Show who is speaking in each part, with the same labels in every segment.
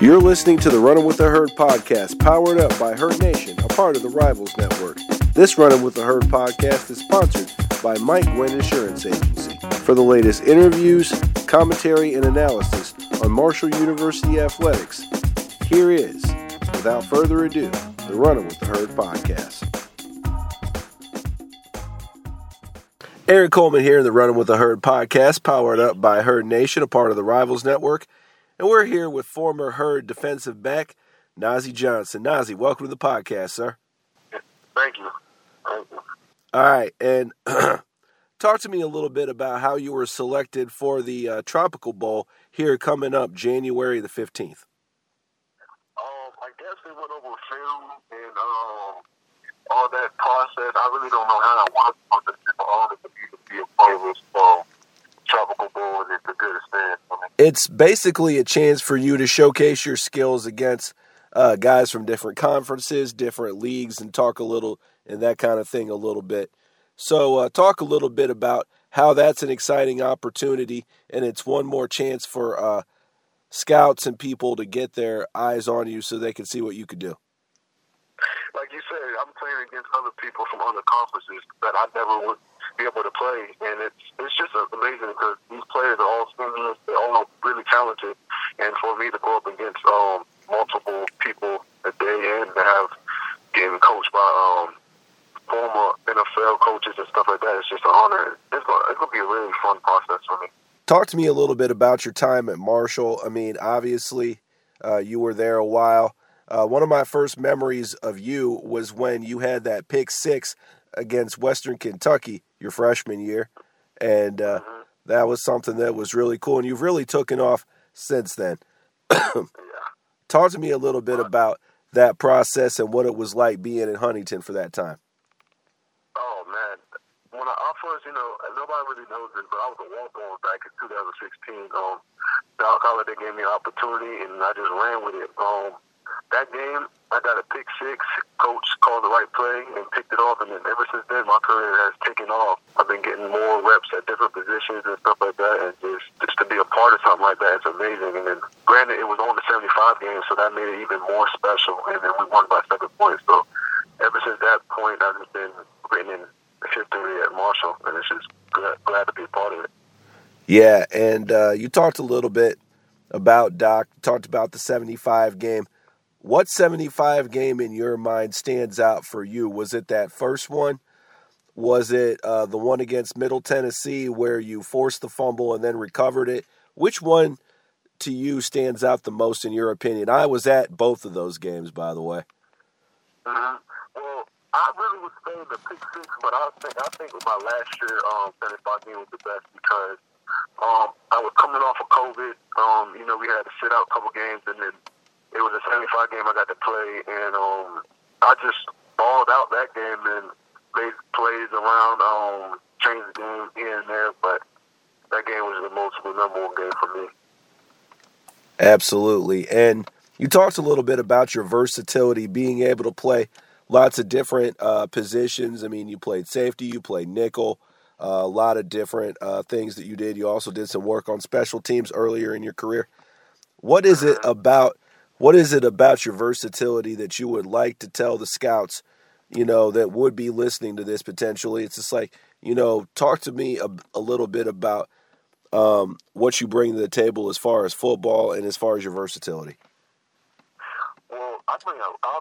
Speaker 1: You're listening to the Running with the Herd podcast, powered up by Herd Nation, a part of the Rivals Network. This Running with the Herd podcast is sponsored by Mike Gwynn Insurance Agency. For the latest interviews, commentary, and analysis on Marshall University athletics, here is, without further ado, the Running with the Herd podcast. Eric Coleman here in the Running with the Herd podcast, powered up by Herd Nation, a part of the Rivals Network. And we're here with former Herd defensive back, Nazeeh Johnson. Nazeeh, welcome to the podcast, sir.
Speaker 2: Thank you. Thank you.
Speaker 1: All right. And talk to me a little bit about how you were selected for the uh, Tropical Bowl here coming up January the 15th.
Speaker 2: Um, I guess they went over film and um, all that process. I really don't know how it works, but the people honored to be, to be a part of this um, Tropical Bowl, and it's a good experience for me.
Speaker 1: It's basically a chance for you to showcase your skills against uh, guys from different conferences, different leagues, and talk a little and that kind of thing a little bit. So, uh, talk a little bit about how that's an exciting opportunity, and it's one more chance for uh, scouts and people to get their eyes on you so they can see what you could do.
Speaker 2: I'm playing against other people from other conferences that I never would be able to play, and it's it's just amazing because these players are all seniors, they're all really talented, and for me to go up against um, multiple people a day and to have getting coached by um, former NFL coaches and stuff like that, it's just an honor. It's gonna, it's gonna be a really fun process for me.
Speaker 1: Talk to me a little bit about your time at Marshall. I mean, obviously, uh, you were there a while. Uh, one of my first memories of you was when you had that pick six against Western Kentucky your freshman year, and uh,
Speaker 2: Mm-hmm.
Speaker 1: that was something that was really cool. And you've really taken off since then.
Speaker 2: Yeah.
Speaker 1: Talk to me a little bit about that process and what it was like being in Huntington for that time.
Speaker 2: Oh man, when I, I first, you know, nobody really knows this, but I was a walk-on back in 2016. Um, Doc Holliday gave me an opportunity, and I just ran with it. Um, that game, I got a pick six. Coach called the right play and picked it off, and then ever since then, my career has taken off. I've been getting more reps at different positions and stuff like that, and just just to be a part of something like that, it's amazing. And then, granted, it was on the 75 game, so that made it even more special. And then we won by seven points. So ever since that point, I've just been written in history at Marshall, and it's just glad, glad to be a part of it.
Speaker 1: Yeah, and uh, you talked a little bit about Doc, talked about the 75 game. What 75 game in your mind stands out for you? Was it that first one? Was it uh, the one against Middle Tennessee where you forced the fumble and then recovered it? Which one to you stands out the most in your opinion? I was at both of those games, by the way.
Speaker 2: Mm-hmm. Well, I really would say the pick six, but I think I think my last year um, 75 game was the best because um, I was coming off of COVID. Um, you know, we had to sit out a couple games, and then it was a 75 game I got to play, and um, I just balled out that game and made plays around, um, changed the game here and there, but that game was the most memorable game for me.
Speaker 1: Absolutely. And you talked a little bit about your versatility, being able to play lots of different uh, positions. I mean, you played safety, you played nickel, uh, a lot of different uh, things that you did. You also did some work on special teams earlier in your career. What is it about? What is it about your versatility that you would like to tell the scouts, you know, that would be listening to this potentially? It's just like, you know, talk to me a, a little bit about um, what you bring to the table as far as football and as far as your versatility.
Speaker 2: Well, I bring a, I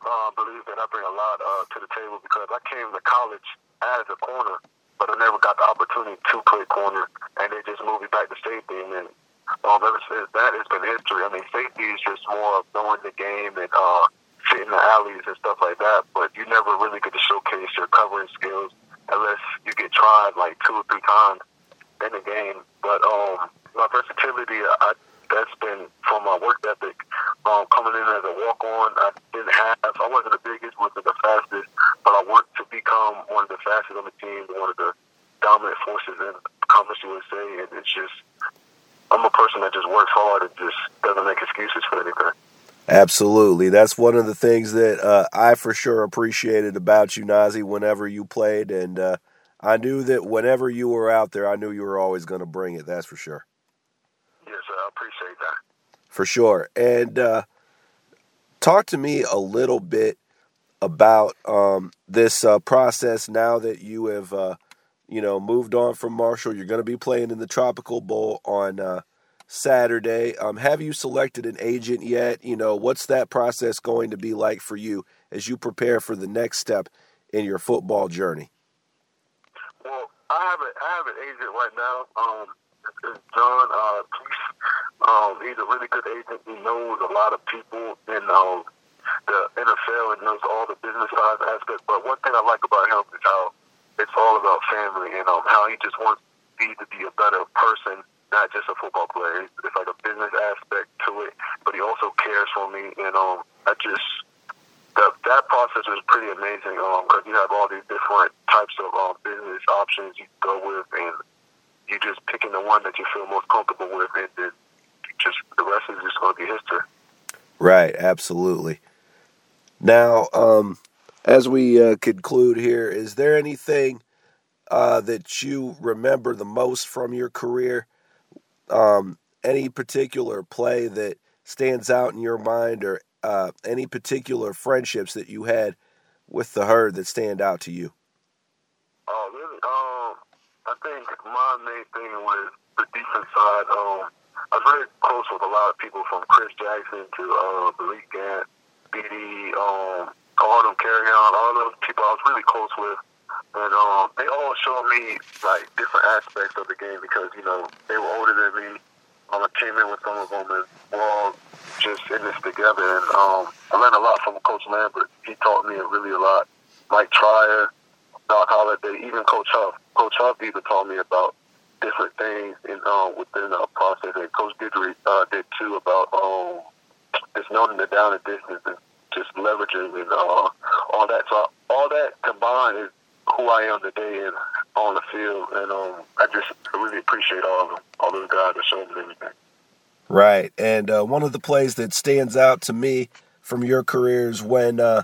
Speaker 2: uh, believe that I bring a lot uh, to the table because I came to college as a corner, but I never got the opportunity to play corner, and they just moved me back to safety. And then um, ever since that, it's been history. I mean, safety is just more of knowing the game and uh, fitting the alleys and stuff like that, but you never really get to showcase your covering skills unless you get tried like two or three times in the game. But um, my versatility, I, that's been from my work ethic. Um, coming in as a walk on, I didn't have, I wasn't the biggest, wasn't the fastest, but I worked to become one of the fastest on the team, one of the dominant forces in Conference USA, and it's just, I'm a person that just works hard and just doesn't make excuses for anything.
Speaker 1: Absolutely. That's one of the things that uh, I for sure appreciated about you, Nazeeh, whenever you played. And uh, I knew that whenever you were out there, I knew you were always going to bring it. That's for sure.
Speaker 2: Yes, I appreciate that.
Speaker 1: For sure. And uh, talk to me a little bit about um, this uh, process now that you have, uh, you know, moved on from Marshall. You're going to be playing in the Tropical Bowl on uh, Saturday. Um, have you selected an agent yet? You know, what's that process going to be like for you as you prepare for the next step in your football journey?
Speaker 2: Well, I have a, I have an agent right now. Um, it's John uh. Um, he's a really good agent. He knows a lot of people in um, the NFL and knows all the business side aspect. But one thing I like about him is how it's all about family and um, how he just wants me to be a better person, not just a football player. It's like a business aspect to it, but he also cares for me. And um, I just that that process was pretty amazing because um, you have all these different types of um, business options you go with, and you just picking the one that you feel most comfortable with, and then just the rest is just going to be history.
Speaker 1: Right, absolutely. Now, um, as we uh, conclude here, is there anything uh, that you remember the most from your career? Um, any particular play that stands out in your mind, or uh, any particular friendships that you had with the herd that stand out to you?
Speaker 2: Oh, really? Um, I think my main thing was the defense side. Um, I was very close with a lot of people from Chris Jackson to uh, Malik Gant, BD, um, all them carry on, all those people I was really close with. And um, they all showed me like different aspects of the game because you know they were older than me. Um, I came in with some of them, and we're all just in this together. And um, I learned a lot from Coach Lambert. He taught me really a lot. Mike Trier, Doc Holliday, even Coach Huff. Coach Huff even taught me about different things in um, within the process, and Coach Guidry uh, did too about um, just knowing the down and distance and just leveraging and uh, all that. So all that combined is who I am today and on the field, and um, I just really appreciate all of them, all those guys that showed me everything.
Speaker 1: Right, and uh, one of the plays that stands out to me from your career is when uh,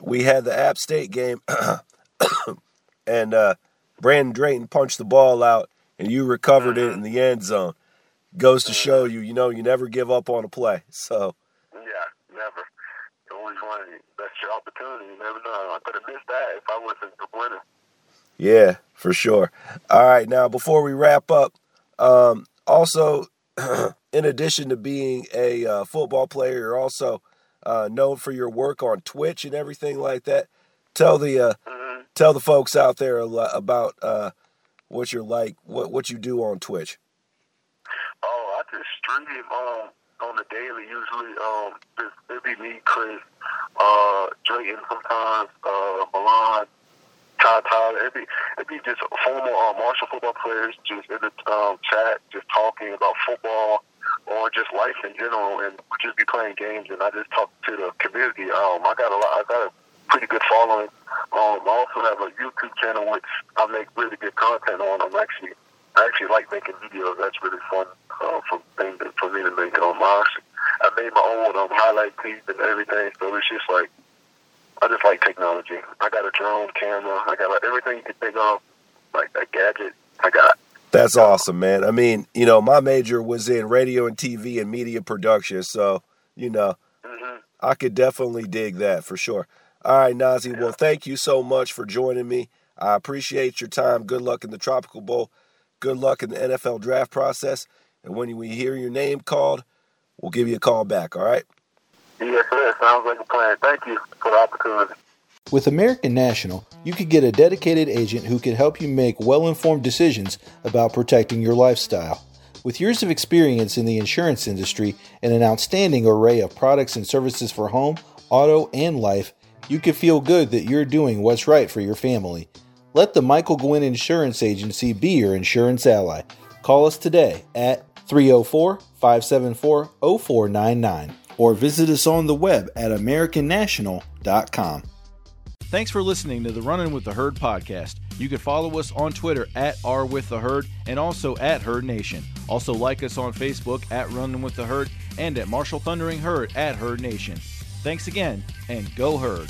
Speaker 1: we had the App State game, and uh, Brandon Drayton punched the ball out, and you recovered it in the end zone. Goes to show you, you know, you never give up on a play. So.
Speaker 2: Yeah, never. You always want to. Opportunity. You never know. I could have missed that if I wasn't the winner.
Speaker 1: Yeah, for sure. All right, now before we wrap up, um, also, in addition to being a uh, football player, you're also uh, known for your work on Twitch and everything like that. Tell the uh, mm-hmm. tell the folks out there about uh, what you're like, what what you do on Twitch.
Speaker 2: Oh, I just stream um, on the daily. Usually, um, it be me, Chris, uh, Drayton, sometimes uh, Milan, Todd Tyler. It'd be it'd be just former uh, Marshall football players just in the um, chat, just talking about football or just life in general, and we just be playing games. And I just talk to the community. Um, I got a lot. I got a pretty good following. Um, I also have a YouTube channel which I make really good content on. I'm actually I actually like making videos. That's really fun uh, for thing for me to make. Um, I, actually, I made my own um, highlight clips and everything, so it's just like I just like technology. I got a drone camera. I got like, everything you can think of, like a gadget. I got.
Speaker 1: That's awesome, man. I mean, you know, my major was in radio and TV and media production, so you know, mm-hmm. I could definitely dig that for sure. All right, Nazeeh. Yeah. Well, thank you so much for joining me. I appreciate your time. Good luck in the Tropical Bowl. Good luck in the NFL draft process. And when we hear your name called, we'll give you a call back. All right.
Speaker 2: Yes, sir. Sounds like a plan. Thank you for the opportunity.
Speaker 3: With American National, you could get a dedicated agent who can help you make well informed decisions about protecting your lifestyle. With years of experience in the insurance industry and an outstanding array of products and services for home, auto, and life, you can feel good that you're doing what's right for your family. Let the Michael Gwynn Insurance Agency be your insurance ally. Call us today at 304 574 0499 or visit us on the web at AmericanNational.com.
Speaker 4: Thanks for listening to the Running with the Herd podcast. You can follow us on Twitter at R with the Herd and also at Herd Nation. Also like us on Facebook at Running with the Herd and at Marshall Thundering Herd at Herd Nation. Thanks again and go Herd.